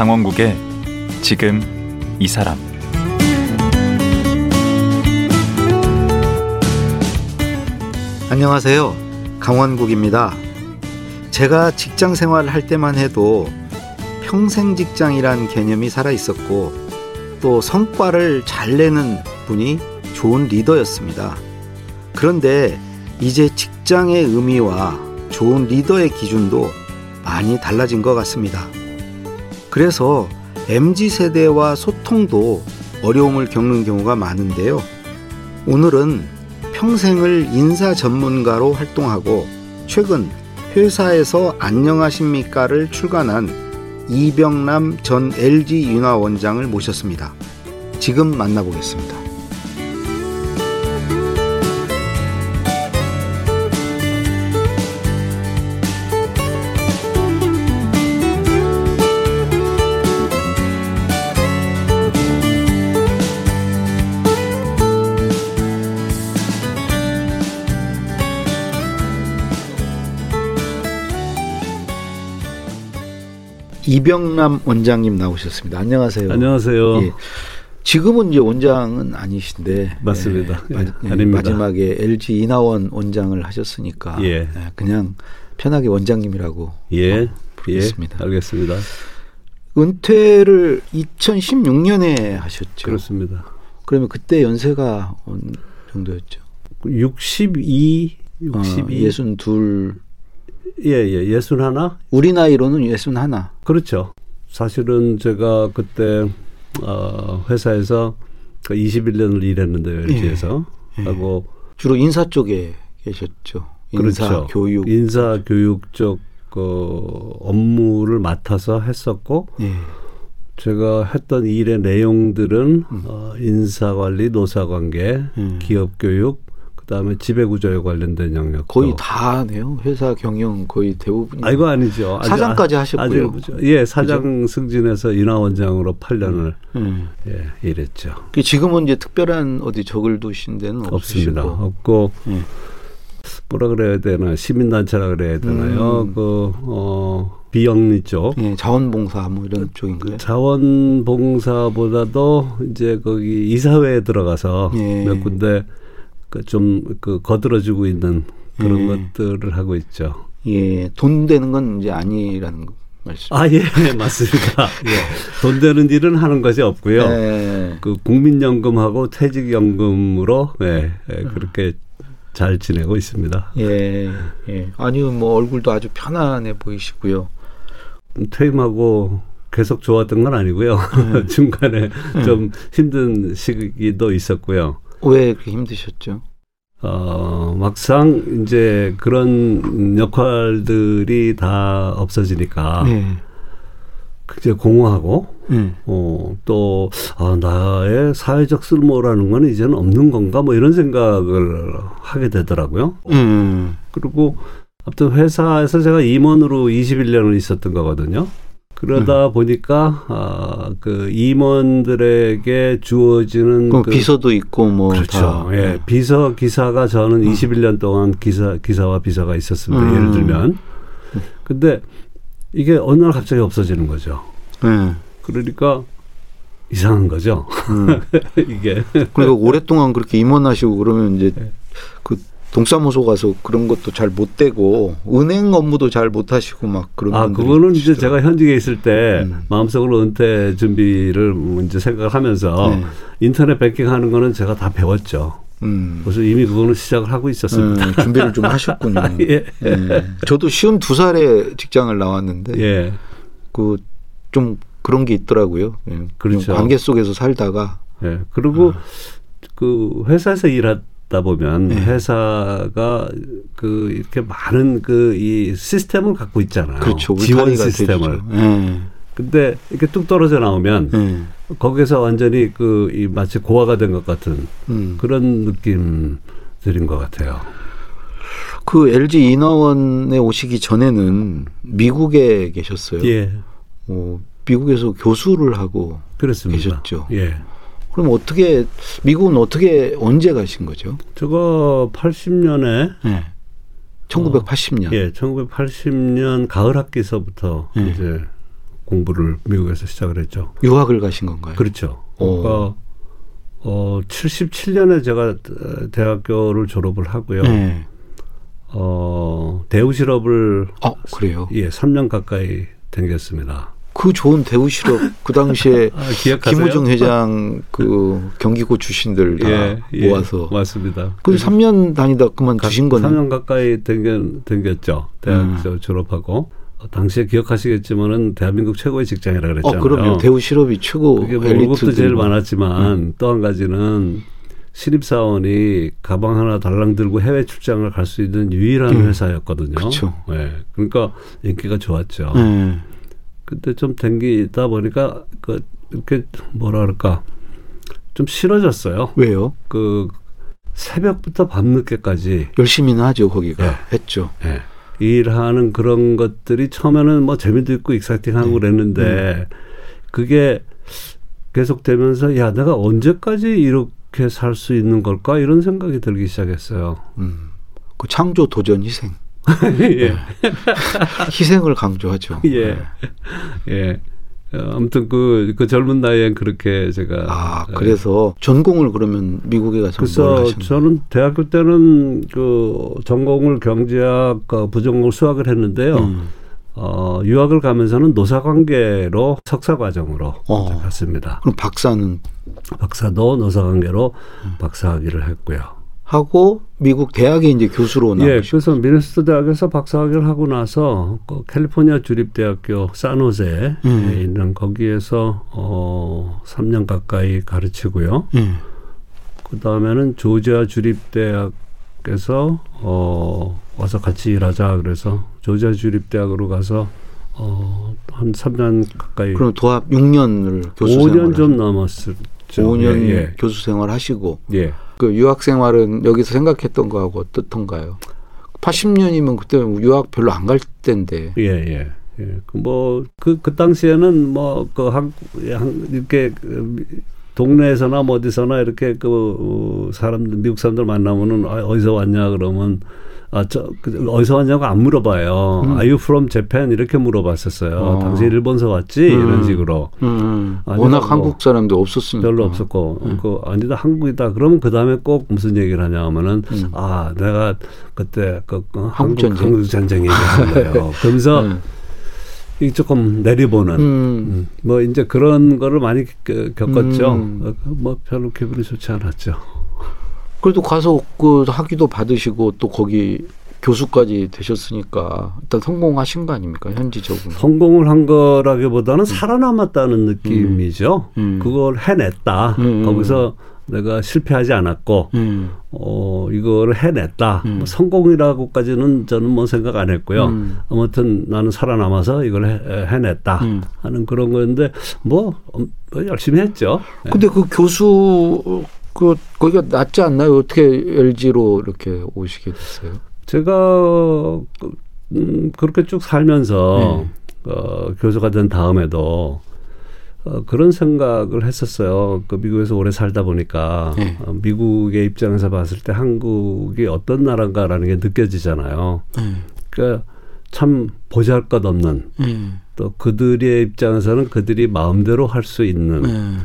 강원국의 지금 이 사람 안녕하세요. 강원국입니다. 제가 직장 생활을 할 때만 해도 평생 직장이란 개념이 살아 있었고 또 성과를 잘 내는 분이 좋은 리더였습니다. 그런데 이제 직장의 의미와 좋은 리더의 기준도 많이 달라진 것 같습니다. 그래서 MZ 세대와 소통도 어려움을 겪는 경우가 많은데요. 오늘은 평생을 인사 전문가로 활동하고 최근 회사에서 안녕하십니까를 출간한 이병남 전 LG 윤화 원장을 모셨습니다. 지금 만나보겠습니다. 이병남 원장님 나오셨습니다. 안녕하세요. 안녕하세요. 예. 지금은 이제 원장은 아니신데 맞습니다. 예, 마, 예, 마지막에 LG 이나원 원장을 하셨으니까 예. 예 그냥 편하게 원장님이라고 예. 부르겠습니다. 예, 알겠습니다. 은퇴를 2016년에 하셨죠. 그렇습니다. 그러면 그때 연세가 어느 정도였죠? 62, 62, 어, 62 예, 예, 예순 하나? 우리 나이로는 예순 하나. 그렇죠. 사실은 제가 그때 어, 회사에서 그 21년을 일했는데요, LG에서. 예, 예. 하고 주로 인사 쪽에 계셨죠. 인사 그렇죠. 교육. 인사 교육 쪽 그 업무를 맡아서 했었고 예. 제가 했던 일의 내용들은 음. 어, 인사 관리, 노사 관계, 음. 기업 교육, 그다음에 지배 구조에 관련된 영역 거의 다네요. 회사 경영 거의 대부분. 아 이거 아니죠. 사장까지 하셨고요. 아주, 예, 사장 그죠? 승진해서 인하원장으로 8년을 음. 예, 일했죠. 지금은 이제 특별한 어디 적을 두신 데는 없습니다. 없으시고. 없고 예. 뭐라 그래야 되나 시민단체라 그래야 되나요? 음. 그 어. 비영리 쪽, 예, 자원봉사 뭐 이런 쪽인가요? 자원봉사보다도 이제 거기 이사회에 들어가서 예. 몇 군데 그 좀그 그 거들어지고 있는 그런 예. 것들을 하고 있죠. 예, 돈 되는 건 이제 아니라는 거. 말씀. 아, 예, 네, 맞습니다. 예. 돈 되는 일은 하는 것이 없고요. 예. 그 국민연금하고 퇴직연금으로, 예, 예, 그렇게 잘 지내고 있습니다. 예, 예. 아니, 뭐, 얼굴도 아주 편안해 보이시고요. 퇴임하고 계속 좋았던 건 아니고요. 예. 중간에 좀 힘든 시기도 있었고요. 왜 그렇게 힘드셨죠? 어, 막상 이제 그런 역할들이 다 없어지니까 네. 굉장히 공허하고 네. 어, 또 아, 나의 사회적 쓸모라는 건 이제는 없는 건가 뭐 이런 생각을 하게 되더라고요. 음. 그리고 아무튼 회사에서 제가 임원으로 21년을 있었던 거거든요. 그러다 음. 보니까 아, 그 임원들에게 주어지는 그 비서도 있고 뭐 그렇죠. 다. 예. 비서 기사가 저는 음. 21년 동안 기사 기사와 비서가 있었습니다. 음. 예를 들면. 근데 이게 어느 날 갑자기 없어지는 거죠. 네. 그러니까 이상한 거죠. 음. 이게. 그러니까 오랫동안 그렇게 임원하시고 그러면 이제 네. 그 동사무소 가서 그런 것도 잘 못 되고 은행 업무도 잘 못 하시고 막 그런 아 그거는 이제 제가 현직에 있을 때 음. 마음속으로 은퇴 준비를 이제 생각을 하면서 네. 인터넷 뱅킹 하는 거는 제가 다 배웠죠. 음. 그래서 이미 그거는 시작을 하고 있었습니다. 음, 준비를 좀 하셨군요. 예. 예. 저도 쉬운 두 살에 직장을 나왔는데 예. 그좀 그런 게 있더라고요. 예. 그렇죠. 관계 속에서 살다가 예. 그리고 아. 그 회사에서 일 하다 보면 네. 회사가 그 이렇게 많은 그 이 시스템을 갖고 있잖아요. 그렇죠. 지원 시스템을. 네. 근데 이렇게 뚝 떨어져 나오면 네. 거기서 완전히 그 이 마치 고화가 된 것 같은 음. 그런 느낌들인 것 같아요. 그 LG 인하원에 오시기 전에는 미국에 계셨어요. 예. 어, 미국에서 교수를 하고 그렇습니다. 계셨죠. 예. 그럼 어떻게 미국은 어떻게 언제 가신 거죠? 제가 80년에 네. 1980년. 어, 예, 1980년 가을 학기서부터 네. 이제 공부를 미국에서 시작을 했죠. 유학을 가신 건가요? 그렇죠. 그러니까 어 77년에 제가 대학교를 졸업을 하고요. 네. 어 대우 실업을 어, 그래요? 예, 3년 가까이 댕겼습니다. 그 좋은 대우 실업 그 당시에 아, 김우중 회장 그 경기고 출신들 다 예, 예, 모아서 맞습니다. 그 3년 다니다 그만 두신 건 3년 가까이 댕겨 댕겼죠. 대학 음. 졸업하고 어, 당시에 기억하시겠지만은 대한민국 최고의 직장이라 고 그랬잖아요. 어, 그럼요. 대우 실업이 최고 그게 뭐 월급도 제일 많았지만 음. 또한 가지는 신입 사원이 가방 하나 달랑 들고 해외 출장을 갈 수 있는 유일한 음. 회사였거든요. 그렇죠. 네. 그러니까 인기가 좋았죠. 음. 그때 좀 댕기다 보니까 그 이렇게 뭐라 그럴까 좀 싫어졌어요. 왜요? 그 새벽부터 밤늦게까지 열심히는 하죠 거기가 네. 했죠. 네. 일하는 그런 것들이 처음에는 뭐 재미도 있고 익사이팅하고 네. 그랬는데 음. 그게 계속되면서 야 내가 언제까지 이렇게 살 수 있는 걸까 이런 생각이 들기 시작했어요. 음. 그 창조 도전 희생. 예. 네. 희생을 강조하죠. 예. 네. 예. 어, 아무튼 그, 그 젊은 나이엔 그렇게 제가. 아, 그래서 예. 전공을 그러면 미국에 가서 그래서 저는 대학교 때는 그 전공을 경제학, 그 부전공 수학을 했는데요. 음. 어, 유학을 가면서는 노사관계로 석사 과정으로 어. 갔습니다. 그럼 박사는? 박사도 노사관계로 음. 박사학위를 했고요. 하고 미국 대학에 이제 교수로 나오셨 예, 그래서 미네소타 대학에서 박사학위를 하고 나서 그 캘리포니아 주립대학교 산호세에 음. 있는 거기에서 어 3년 가까이 가르치고요. 음. 그 다음에는 조지아 주립대학에서 어 와서 같이 일하자 그래서 조지아 주립대학으로 가서 어한 3년 가까이 그럼 도합 6년을 교수 5년 좀 넘었을 5년 예, 예. 교수 생활 하시고 예. 그 유학 생활은 여기서 생각했던 거하고 어떻던가요? 80년이면 그때 유학 별로 안 갈 때인데. 예, 예. 예. 그 뭐, 그, 그 당시에는 뭐, 그, 한, 한, 이렇게, 그 동네에서나 뭐 어디서나 이렇게 그, 어, 사람들, 미국 사람들 만나면은, 아, 어디서 왔냐 그러면, 아, 저, 그, 어디서 왔냐고 안 물어봐요. 음. Are you from Japan? 이렇게 물어봤었어요. 어. 당시 일본서 왔지? 음. 이런 식으로. 음. 음. 워낙 뭐 한국 사람도 없었으니까. 별로 없었고. 음. 그, 아니다, 한국이다. 그러면 그 다음에 꼭 무슨 얘기를 하냐 하면은, 음. 아, 내가 그때 그, 그 한국, 전쟁. 한국 전쟁 거예요. 그러면서, 이 조금 내리보는 음. 뭐 이제 그런 거를 많이 겪었죠. 음. 뭐 별로 기분이 좋지 않았죠. 그래도 가서 그 학위도 받으시고 또 거기 교수까지 되셨으니까 일단 성공하신 거 아닙니까 현지적으로 성공을 한 거라기보다는 음. 살아남았다는 느낌이죠 음. 음. 그걸 해냈다 음. 음. 거기서 내가 실패하지 않았고 음. 어 이거를 해냈다 뭐 성공이라고까지는 저는 뭐 생각 안 했고요 아무튼 나는 살아남아서 이걸 해, 해냈다 하는 그런 거였는데 뭐, 뭐 열심히 했죠 근데 그 교수 그 거기가 낫지 않나요? 어떻게 LG로 이렇게 오시게 됐어요? 제가 음, 그렇게 쭉 살면서 네. 어, 교수가 된 다음에도 어, 그런 생각을 했었어요. 그 미국에서 오래 살다 보니까 네. 어, 미국의 입장에서 봤을 때 한국이 어떤 나라인가라는 게 느껴지잖아요. 네. 그러니까 참 보잘것없는 네. 또 그들의 입장에서는 그들이 마음대로 할 수 있는 네.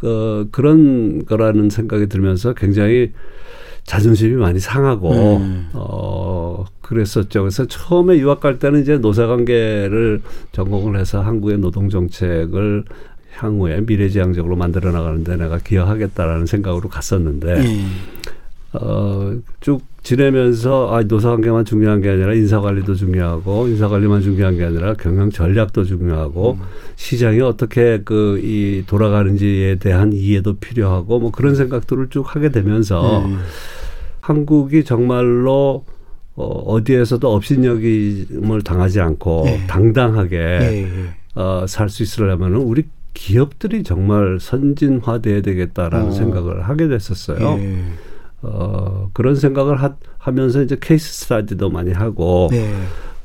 그, 그런 거라는 생각이 들면서 굉장히 자존심이 많이 상하고 음. 어 그랬었죠. 그래서 처음에 유학 갈 때는 이제 노사관계를 전공을 해서 한국의 노동 정책을 향후에 미래지향적으로 만들어 나가는데 내가 기여하겠다라는 생각으로 갔었는데 음. 어쭉 지내면서 아, 노사관계만 중요한 게 아니라 인사관리도 중요하고 인사관리만 중요한 게 아니라 경영 전략도 중요하고 음. 시장이 어떻게 그 이 돌아가는지에 대한 이해도 필요하고 뭐 그런 생각들을 쭉 하게 되면서 음. 한국이 정말로 어, 어디에서도 업신여김을 당하지 않고 네. 당당하게 네. 어, 살 수 있으려면은 우리 기업들이 정말 선진화돼야 되겠다라는 어. 생각을 하게 됐었어요. 네. 어, 그런 생각을 하, 하면서 이제 케이스 스타디도 많이 하고 네.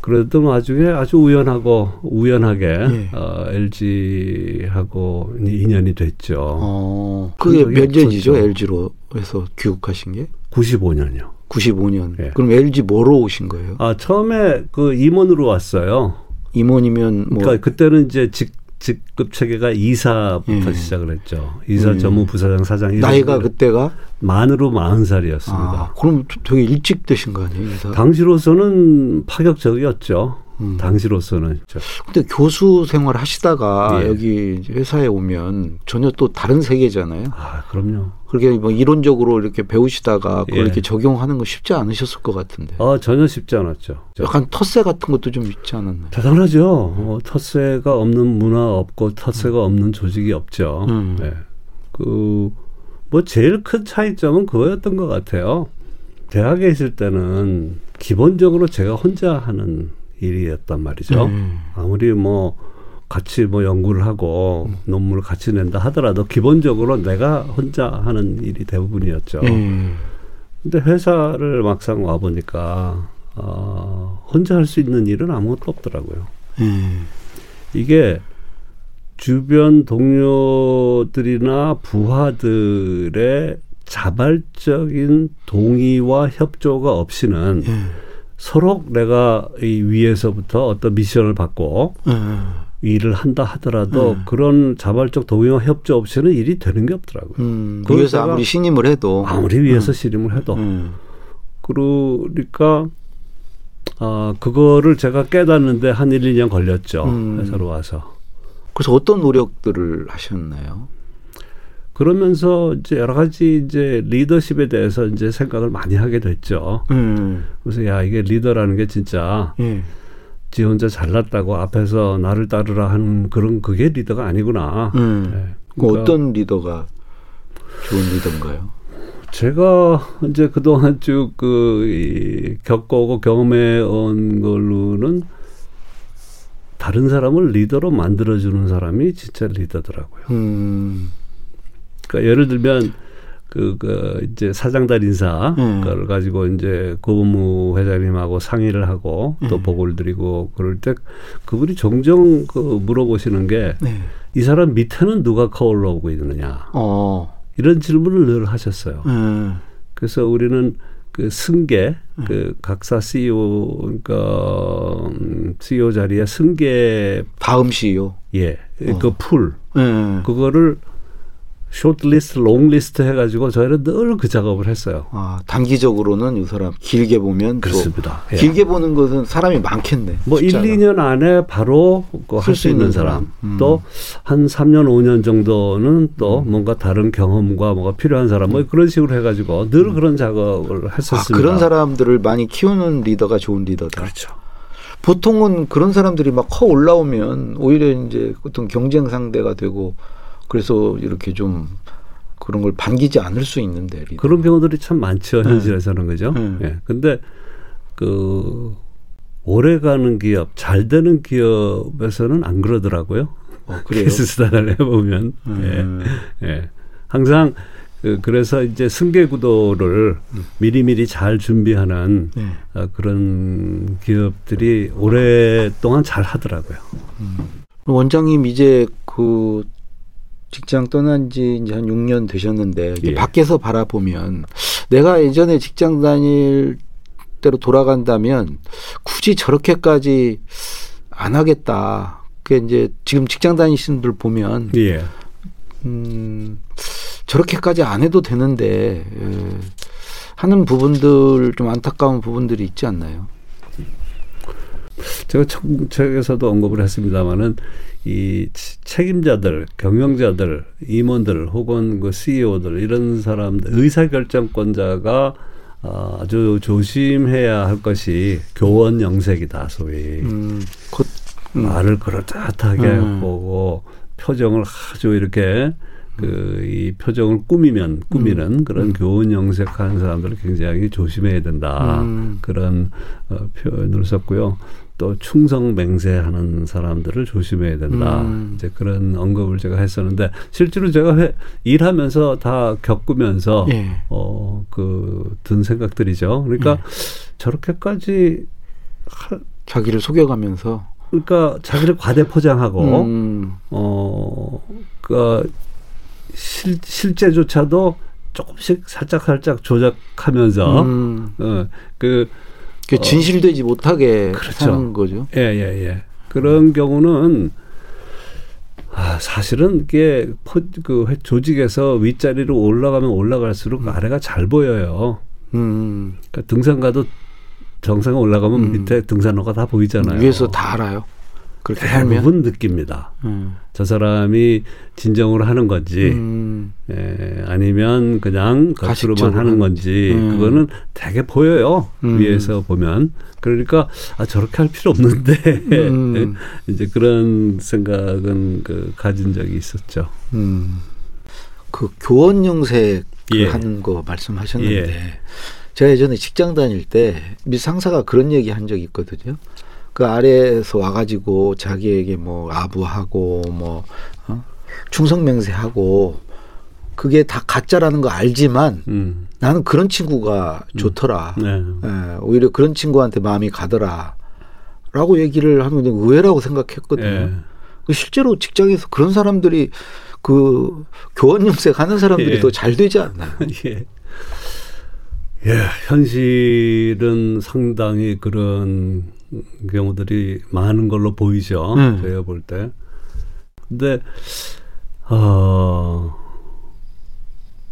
그래도 나중에 아주 우연하고 우연하게 네. 어, LG하고 인연이 됐죠. 어, 그게 몇 년이죠? LG로 해서 귀국하신 게? 95년이요. 95년. 네. 그럼 LG 뭐로 오신 거예요? 아 처음에 그 임원으로 왔어요. 임원이면 뭐 그러니까 그때는 이제 직 직급 체계가 이사부터 예. 시작을 했죠. 이사 예. 전무 부사장 사장 나이가 그때가 만으로 마흔 살이었습니다. 아, 그럼 되게 일찍 되신 거 아니에요? 이사? 당시로서는 파격적이었죠. 음. 당시로서는. 근데 교수 생활 하시다가 예. 여기 회사에 오면 전혀 또 다른 세계잖아요. 아, 그럼요. 그렇게 뭐 이론적으로 이렇게 배우시다가 그걸 예. 이렇게 적용하는 거 쉽지 않으셨을 것 같은데. 아, 전혀 쉽지 않았죠. 약간 텃세 같은 것도 좀 있지 않았나요? 대단하죠. 어, 텃세가 없는 문화 없고 텃세가 음. 없는 조직이 없죠. 음. 네. 그, 뭐 제일 큰 차이점은 그거였던 것 같아요. 대학에 있을 때는 기본적으로 제가 혼자 하는 일이었단 말이죠. 음. 아무리 뭐 같이 뭐 연구를 하고 음. 논문을 같이 낸다 하더라도 기본적으로 내가 혼자 하는 일이 대부분이었죠. 음. 근데 회사를 막상 와 보니까 어, 혼자 할 수 있는 일은 아무것도 없더라고요. 음. 이게 주변 동료들이나 부하들의 자발적인 동의와 협조가 없이는 음. 서로 내가 이 위에서부터 어떤 미션을 받고 음. 일을 한다 하더라도 음. 그런 자발적 동의와 협조 없이는 일이 되는 게 없더라고요. 음, 위에서 아무리 신임을 해도 아무리 위에서 음. 신임을 해도 음. 그러니까 아 그거를 제가 깨닫는데 한 1, 2년 걸렸죠. 음. 회사로 와서. 그래서 어떤 노력들을 하셨나요? 그러면서 이제 여러 가지 이제 리더십에 대해서 이제 생각을 많이 하게 됐죠. 음. 그래서 야 이게 리더라는 게 진짜 음. 지 혼자 잘났다고 앞에서 나를 따르라 하는 그런 그게 리더가 아니구나. 음. 네. 그러니까 어떤 리더가 좋은 리더인가요? 제가 이제 그동안 쭉그 겪어오고 경험해 온 걸로는 다른 사람을 리더로 만들어주는 사람이 진짜 리더더라고요. 음. 그러니까 예를 들면 그, 그 이제 사장단 인사 음. 걸 가지고 이제 고문무 회장님하고 상의를 하고 또 음. 보고를 드리고 그럴 때 그분이 종종 그 물어보시는 게이 네. 사람 밑에는 누가 커올라 오고 있느냐 어. 이런 질문을 늘 하셨어요. 음. 그래서 우리는 그 승계 음. 그 각사 CEO 그러니까 음, CEO 자리에 승계 다음 CEO 예 그풀 어. 그 그거를 shortlist, long list 해가지고 저희는 늘 그 작업을 했어요. 아, 단기적으로는 이 사람 길게 보면 그렇습니다. 예. 길게 보는 것은 사람이 많겠네. 뭐 숫자가. 1, 2년 안에 바로 그 할수 있는 사람, 사람. 음. 또한 3년, 5년 정도는 또 음. 뭔가 다른 경험과 뭐가 필요한 사람, 뭐 그런 식으로 해가지고 늘 음. 그런 작업을 했었습니다. 아, 그런 사람들을 많이 키우는 리더가 좋은 리더다. 그렇죠. 보통은 그런 사람들이 막 커 올라오면 오히려 이제 어떤 경쟁 상대가 되고 그래서 이렇게 좀 그런 걸 반기지 않을 수 있는데 리더. 그런 경우들이 참 많죠 네. 현실에서는 그죠. 네. 예. 근데 그 오래 가는 기업, 잘 되는 기업에서는 안 그러더라고요. 어, 그래요? 케이스 스타를 해보면 음. 예. 예. 항상 그 그래서 이제 승계 구도를 음. 미리미리 잘 준비하는 네. 어, 그런 기업들이 오랫동안 잘 하더라고요. 음. 원장님 이제 그 직장 떠난 지 이제 한 6년 되셨는데 예. 밖에서 바라보면 내가 예전에 직장 다닐 때로 돌아간다면 굳이 저렇게까지 안 하겠다. 그게 이제 지금 직장 다니시는 분들 보면 예. 음, 저렇게까지 안 해도 되는데 예, 하는 부분들 좀 안타까운 부분들이 있지 않나요? 제가 책에서도 언급을 했습니다마는 이 책임자들, 경영자들, 임원들 혹은 그 CEO들 이런 사람들 의사 결정권자가 어, 아주 조심해야 할 것이 교원 영색이다 소위 음, 곧, 음. 말을 그럴듯하게 음. 보고 표정을 아주 이렇게 그이 표정을 꾸미면 꾸미는 음. 그런 음. 교원 영색하는 사람들을 굉장히 조심해야 된다 음. 그런 어, 표현을 썼고요. 또 충성 맹세하는 사람들을 조심해야 된다. 음. 이제 그런 언급을 제가 했었는데 실제로 제가 회, 일하면서 다 겪으면서 예. 어그 든 생각들이죠. 그러니까 예. 저렇게까지 하, 자기를 속여가면서 그러니까 자기를 과대 포장하고 음. 어 그러니까 실, 실제조차도 조금씩 살짝 살짝 조작하면서 음. 어그 그 진실되지 못하게 그렇죠. 사는 거죠. 예, 예, 예. 그런 경우는 아, 사실은 이게 그 조직에서 윗자리로 올라가면 올라갈수록 음. 아래가 잘 보여요. 음. 그러니까 등산 가도 정상에 올라가면 음. 밑에 등산로가 다 보이잖아요. 위에서 다 알아요. 그렇게 대부분 느낍니다. 음. 저 사람이 진정으로 하는 건지, 음. 예, 아니면 그냥 겉으로만 하는 건지, 음. 그거는 되게 보여요. 음. 위에서 보면. 그러니까, 아, 저렇게 할 필요 없는데, 음. 이제 그런 생각은 그 가진 적이 있었죠. 음. 그 교원 영색 예. 하는 거 말씀하셨는데, 예. 제가 예전에 직장 다닐 때, 미 상사가 그런 얘기 한 적이 있거든요. 그 아래에서 와가지고 자기에게 뭐 아부하고 뭐 어? 충성맹세하고 그게 다 가짜라는 거 알지만 음. 나는 그런 친구가 음. 좋더라. 네. 예, 오히려 그런 친구한테 마음이 가더라. 라고 얘기를 하는 건 의외라고 생각했거든요. 예. 그 실제로 직장에서 그런 사람들이 그 교원 염색 하는 사람들이 예. 더잘 되지 않나요? 예. 예, 현실은 상당히 그런 경우들이 많은 걸로 보이죠. 음. 저희가 볼 때. 근데 어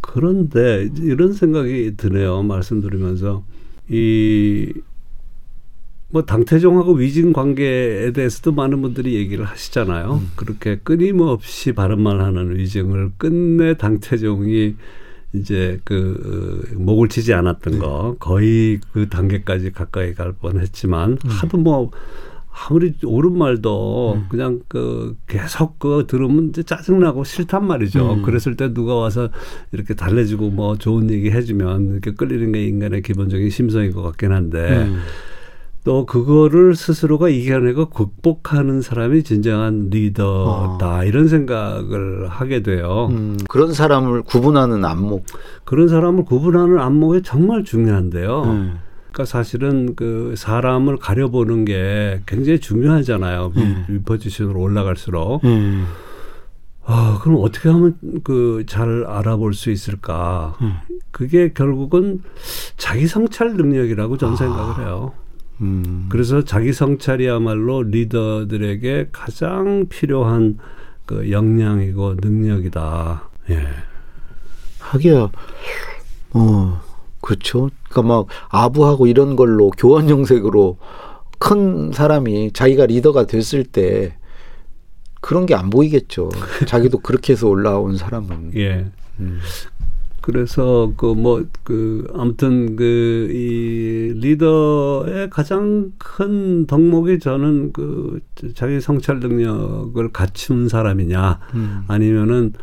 그런데 이런 생각이 드네요. 말씀드리면서 이 뭐 당태종하고 위진 관계에 대해서도 많은 분들이 얘기를 하시잖아요. 음. 그렇게 끊임없이 발음만 하는 위증을 끝내 당태종이 이제 그 목을 치지 않았던 네. 거 거의 그 단계까지 가까이 갈 뻔했지만 음. 하도 뭐 아무리 옳은 말도 음. 그냥 그 계속 그 들으면 이제 짜증나고 싫단 말이죠. 음. 그랬을 때 누가 와서 이렇게 달래주고 뭐 좋은 얘기 해주면 이렇게 끌리는 게 인간의 기본적인 심성인 것 같긴 한데 음. 또 그거를 스스로가 이겨내고 극복하는 사람이 진정한 리더다 어. 이런 생각을 하게 돼요. 음, 그런 사람을 구분하는 안목. 그런 사람을 구분하는 안목이 정말 중요한데요. 음. 그러니까 사실은 그 사람을 가려보는 게 굉장히 중요하잖아요. 음. 위퍼지션으로 올라갈수록. 음. 아, 그럼 어떻게 하면 그 잘 알아볼 수 있을까? 음. 그게 결국은 자기 성찰 능력이라고 저는 아. 생각을 해요. 음. 그래서 자기 성찰이야말로 리더들에게 가장 필요한 그 역량이고 능력이다. 예. 하기야, 어, 그렇죠. 그러니까 막 아부하고 이런 걸로 교원 형색으로 큰 사람이 자기가 리더가 됐을 때 그런 게 안 보이겠죠. 자기도 그렇게 해서 올라온 사람은. 예. 음. 그래서 그 뭐그 그 아무튼 그 이 리더의 가장 큰 덕목이 저는 그 자기 성찰 능력을 갖춘 사람이냐 음. 아니면은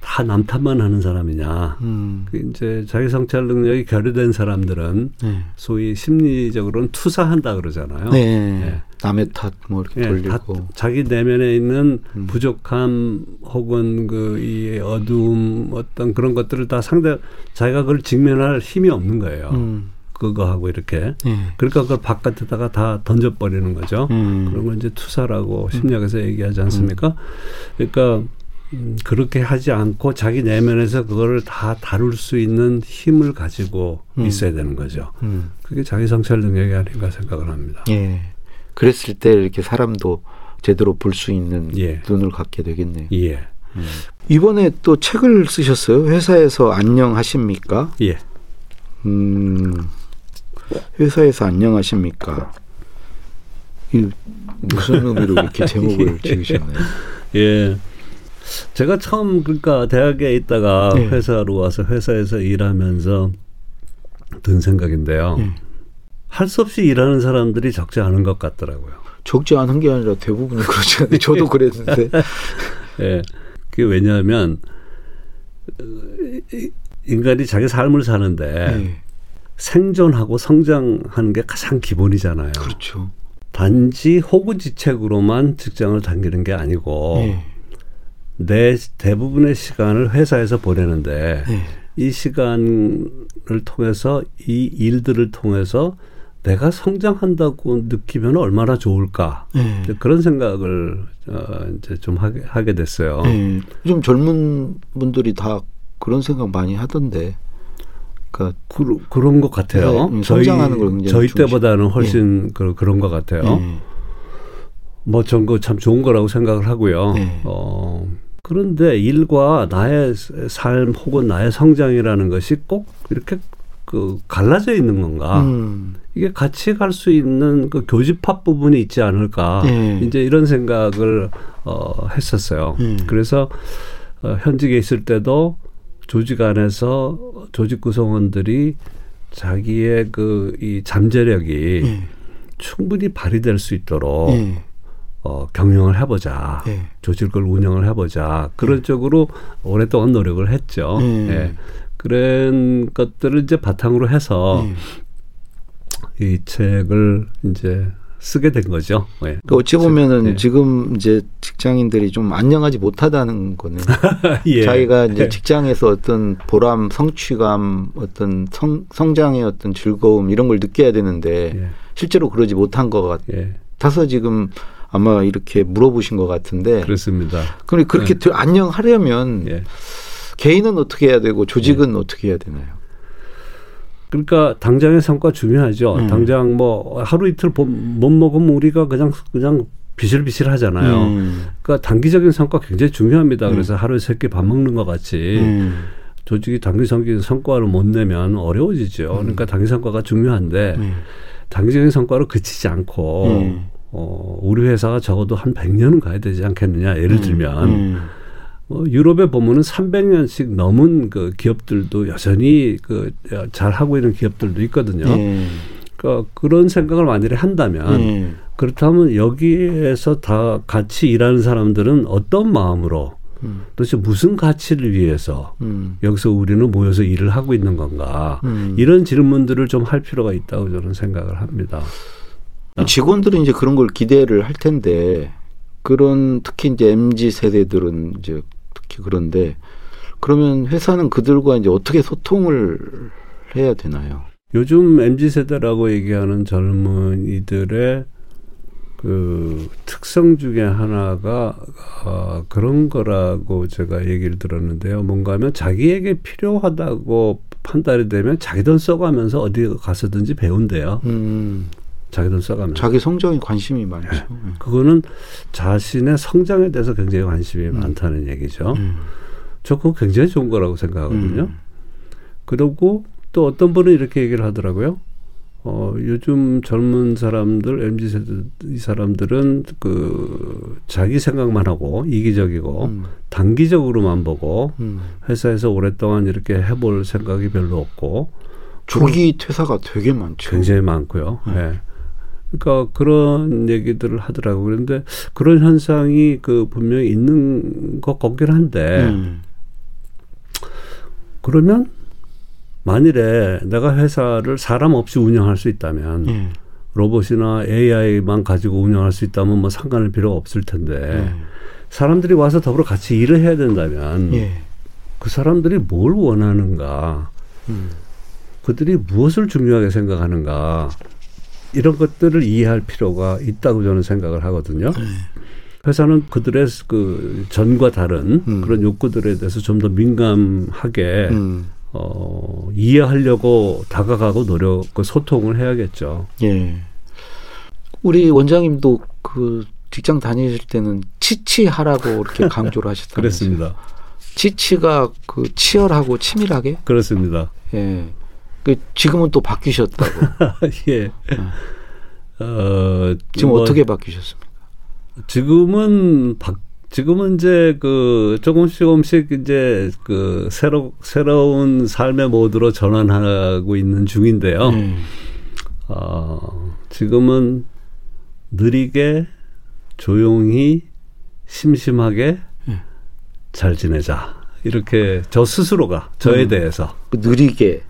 다 남탓만 하는 사람이냐. 음. 그 이제 자기 성찰 능력이 결여된 사람들은 네. 소위 심리적으로는 투사한다 그러잖아요. 네. 네. 남의 탓 뭐 이렇게 네, 돌리고 자기 내면에 있는 음. 부족함 혹은 그 이 어두움 어떤 그런 것들을 다 상대 자기가 그걸 직면할 힘이 없는 거예요. 음. 그거하고 이렇게 네. 그러니까 그걸 바깥에다가 다 던져버리는 거죠. 음. 그런 걸 이제 투사라고 심리학에서 얘기하지 않습니까? 음. 그러니까 음, 그렇게 하지 않고 자기 내면에서 그거를 다 다룰 수 있는 힘을 가지고 음. 있어야 되는 거죠. 음. 그게 자기 성찰 능력이 아닌가 생각을 합니다. 예. 그랬을 때 이렇게 사람도 제대로 볼 수 있는 예. 눈을 갖게 되겠네요. 예. 음. 이번에 또 책을 쓰셨어요. 회사에서 안녕하십니까? 예. 음, 회사에서 안녕하십니까? 이 무슨 의미로 이렇게 제목을 지으셨나요? 예. 제가 처음 그러니까 대학에 있다가 네. 회사로 와서 회사에서 일하면서 든 생각인데요. 네. 할수 없이 일하는 사람들이 적지 않은 것 같더라고요. 적지 않은 게 아니라 대부분이 그렇지 않아요. 저도 그랬는데. 예. 네. 그게 왜냐하면 인간이 자기 삶을 사는데 네. 생존하고 성장하는 게 가장 기본이잖아요. 그렇죠. 단지 호구지책으로만 직장을 다니는 게 아니고 네. 내 대부분의 시간을 회사에서 보내는데 네. 이 시간을 통해서 이 일들을 통해서 내가 성장한다고 느끼면 얼마나 좋을까 네. 그런 생각을 어, 이제 좀 하게, 하게 됐어요. 네. 요즘 젊은 분들이 다 그런 생각 많이 하던데. 그러니까 그, 그런 것 같아요. 네, 저희 저희 때보다는 훨씬 그, 그런 것 같아요. 뭐 전 그 참 좋은 거라고 생각을 하고요. 네. 어, 그런데 일과 나의 삶 혹은 나의 성장이라는 것이 꼭 이렇게 그 갈라져 있는 건가? 음. 이게 같이 갈 수 있는 그 교집합 부분이 있지 않을까? 네. 이제 이런 생각을 어, 했었어요. 네. 그래서 어, 현직에 있을 때도 조직 안에서 조직 구성원들이 자기의 그 이 잠재력이 네. 충분히 발휘될 수 있도록 어, 경영을 해보자. 네. 조직을 운영을 해보자. 그런 네. 쪽으로 오랫동안 노력을 했죠. 네. 예. 그런 것들을 이제 바탕으로 해서 이 책을 이제 쓰게 된 거죠. 네. 어찌 보면은 네. 지금 이제 직장인들이 좀 안녕하지 못하다는 거는 예. 자기가 이제 직장에서 어떤 보람, 성취감, 어떤 성, 성장의 어떤 즐거움 이런 걸 느껴야 되는데 예. 실제로 그러지 못한 것 예. 같아서 지금 아마 이렇게 물어보신 것 같은데. 그렇습니다. 그럼 그렇게 네. 안녕하려면 예. 개인은 어떻게 해야 되고 조직은 네. 어떻게 해야 되나요? 그러니까 당장의 성과 중요하죠. 음. 당장 뭐 하루 이틀 못 먹으면 우리가 그냥 그냥 비실비실 하잖아요. 음. 그러니까 단기적인 성과 굉장히 중요합니다. 음. 그래서 하루에 세 끼 밥 먹는 것 같이 음. 조직이 단기적인 성과를 못 내면 어려워지죠. 음. 그러니까 단기 성과가 중요한데 음. 단기적인 성과로 그치지 않고 어, 우리 회사가 적어도 한 100년은 가야 되지 않겠느냐. 예를 음, 들면. 음. 어, 유럽에 보면은 300년씩 넘은 그 기업들도 여전히 그 잘 하고 있는 기업들도 있거든요. 음. 그러니까 그런 생각을 만약에 한다면 음. 그렇다면 여기에서 다 같이 일하는 사람들은 어떤 마음으로 음. 도대체 무슨 가치를 위해서 음. 여기서 우리는 모여서 일을 하고 있는 건가 음. 이런 질문들을 좀 할 필요가 있다고 저는 생각을 합니다. 어. 직원들은 이제 그런 걸 기대를 할 텐데 그런 특히 이제 mz 세대들은 이제 특히 그런데 그러면 회사는 그들과 이제 어떻게 소통을 해야 되나요? 요즘 mz 세대라고 얘기하는 젊은이들의 그 특성 중에 하나가 어, 그런 거라고 제가 얘기를 들었는데요. 뭔가 하면 자기에게 필요하다고 판단이 되면 자기 돈 써가면서 어디 가서든지 배운대요. 음. 자기 돈 써가면 자기 성장에 관심이 많죠. 네. 그거는 자신의 성장에 대해서 굉장히 관심이 음. 많다는 얘기죠. 음. 저 그거 굉장히 좋은 거라고 생각하거든요. 음. 그리고 또 어떤 분은 이렇게 얘기를 하더라고요. 어, 요즘 젊은 사람들, MZ 세대 이 사람들은 그 자기 생각만 하고 이기적이고 음. 단기적으로만 보고 음. 회사에서 오랫동안 이렇게 해볼 생각이 별로 없고 조기 퇴사가 되게 많죠. 굉장히 많고요. 네. 네. 그러니까 그런 얘기들을 하더라고. 그런데 그런 현상이 그 분명히 있는 것 같긴 한데 음. 그러면 만일에 내가 회사를 사람 없이 운영할 수 있다면 음. 로봇이나 AI만 가지고 운영할 수 있다면 뭐 상관할 필요가 없을 텐데 음. 사람들이 와서 더불어 같이 일을 해야 된다면 예. 그 사람들이 뭘 원하는가 음. 그들이 무엇을 중요하게 생각하는가 이런 것들을 이해할 필요가 있다고 저는 생각을 하거든요. 네. 회사는 그들의 그 전과 다른 음. 그런 욕구들에 대해서 좀 더 민감하게 음. 어, 이해하려고 다가가고 노력, 그 소통을 해야겠죠. 예. 우리 원장님도 그 직장 다니실 때는 치치하라고 이렇게 강조를 하셨다면서요. 그렇습니다. 치치가 그 치열하고 치밀하게? 그렇습니다. 예. 그 지금은 또 바뀌셨다고. 예. 어, 어 지금 뭐, 어떻게 바뀌셨습니까? 지금은 바, 지금은 이제 그 조금씩 조금씩 이제 그 새로 새로운 삶의 모드로 전환하고 있는 중인데요. 음. 어, 지금은 느리게 조용히 심심하게 음. 잘 지내자. 이렇게 저 스스로가 저에 음. 대해서 그 느리게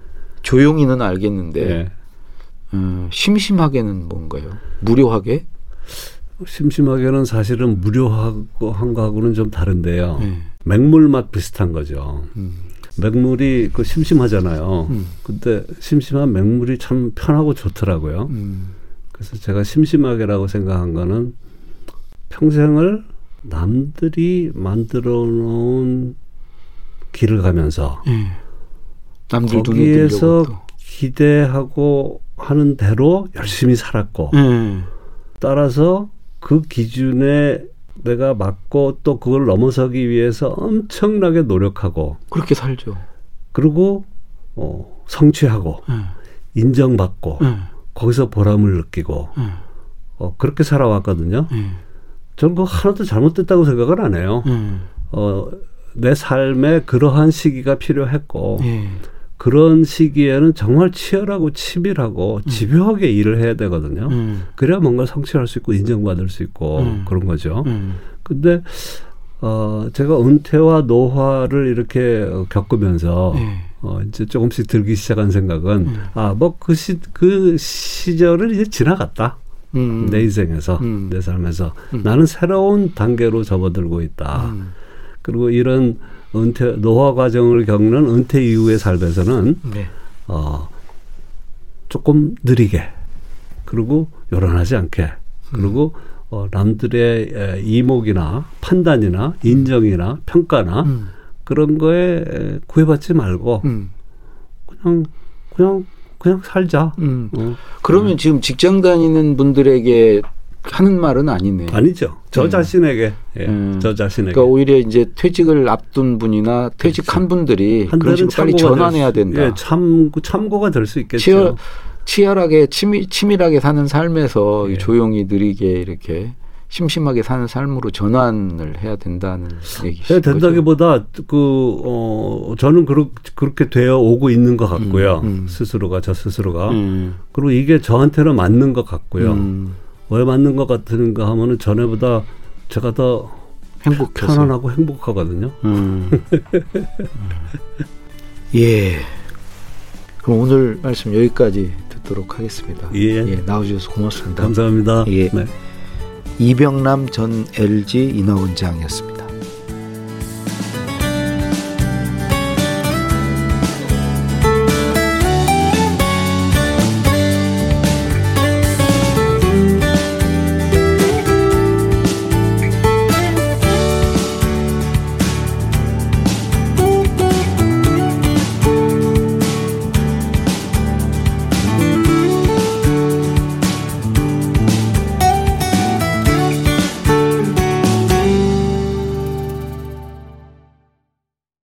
조용히는 알겠는데 네. 음, 심심하게는 뭔가요? 무료하게? 심심하게는 사실은 무료하고 한 거하고는 좀 다른데요. 네. 맹물 맛 비슷한 거죠. 음. 맹물이 그 심심하잖아요. 음. 근데 심심한 맹물이 참 편하고 좋더라고요. 음. 그래서 제가 심심하게라고 생각한 거는 평생을 남들이 만들어 놓은 길을 가면서 네. 남들 거기에서 기대하고 하는 대로 열심히 살았고 음. 따라서 그 기준에 내가 맞고 또 그걸 넘어서기 위해서 엄청나게 노력하고 그렇게 살죠. 그리고 어, 성취하고 네. 인정받고 네. 거기서 보람을 느끼고 네. 어, 그렇게 살아왔거든요. 저는 그 하나도 잘못됐다고 생각을 안 해요. 어, 내 삶에 그러한 시기가 필요했고 그런 시기에는 정말 치열하고 치밀하고 음. 집요하게 일을 해야 되거든요. 음. 그래야 뭔가 성취할 수 있고 인정받을 수 있고 음. 그런 거죠. 음. 근데 어 제가 은퇴와 노화를 이렇게 겪으면서 네. 어 이제 조금씩 들기 시작한 생각은 음. 아뭐 그 시 그 시절을 이제 지나갔다. 음. 내 인생에서 내 삶에서 나는 새로운 단계로 접어들고 있다. 그리고 이런 은퇴 노화 과정을 겪는 은퇴 이후의 삶에서는 네. 어 조금 느리게 그리고 요란하지 않게 그리고 음. 어, 남들의 이목이나 판단이나 인정이나 평가나 음. 그런 거에 구애받지 말고 음. 그냥 그냥 그냥 살자. 음. 어. 그러면 지금 직장 다니는 분들에게 하는 말은 아니네요. 아니죠. 저 네. 자신에게, 예. 음. 저 자신에게. 그러니까 오히려 이제 퇴직을 앞둔 분이나 퇴직한 그렇죠. 분들이 그런 식으로 빨리 전환해야 된다. 예, 참 참고가 될 수 있겠죠. 치열, 치열하게 치밀, 치밀하게 사는 삶에서 예. 조용히 느리게 이렇게 심심하게 사는 삶으로 전환을 해야 된다는 얘기죠. 해야 된다기보다 그 어, 저는 그렇, 그렇게 되어 오고 있는 것 같고요. 음, 음. 스스로가 저 스스로가 음. 그리고 이게 저한테는 맞는 것 같고요. 음. 왜 맞는 것 같은가 하면은 전에보다 제가 더 행복 편안하고 행복하거든요. 음. 예. 그럼 오늘 말씀 여기까지 듣도록 하겠습니다. 예. 예 나와주셔서 고맙습니다. 감사합니다. 예. 네. 이병남 전 LG 인하원장이었습니다.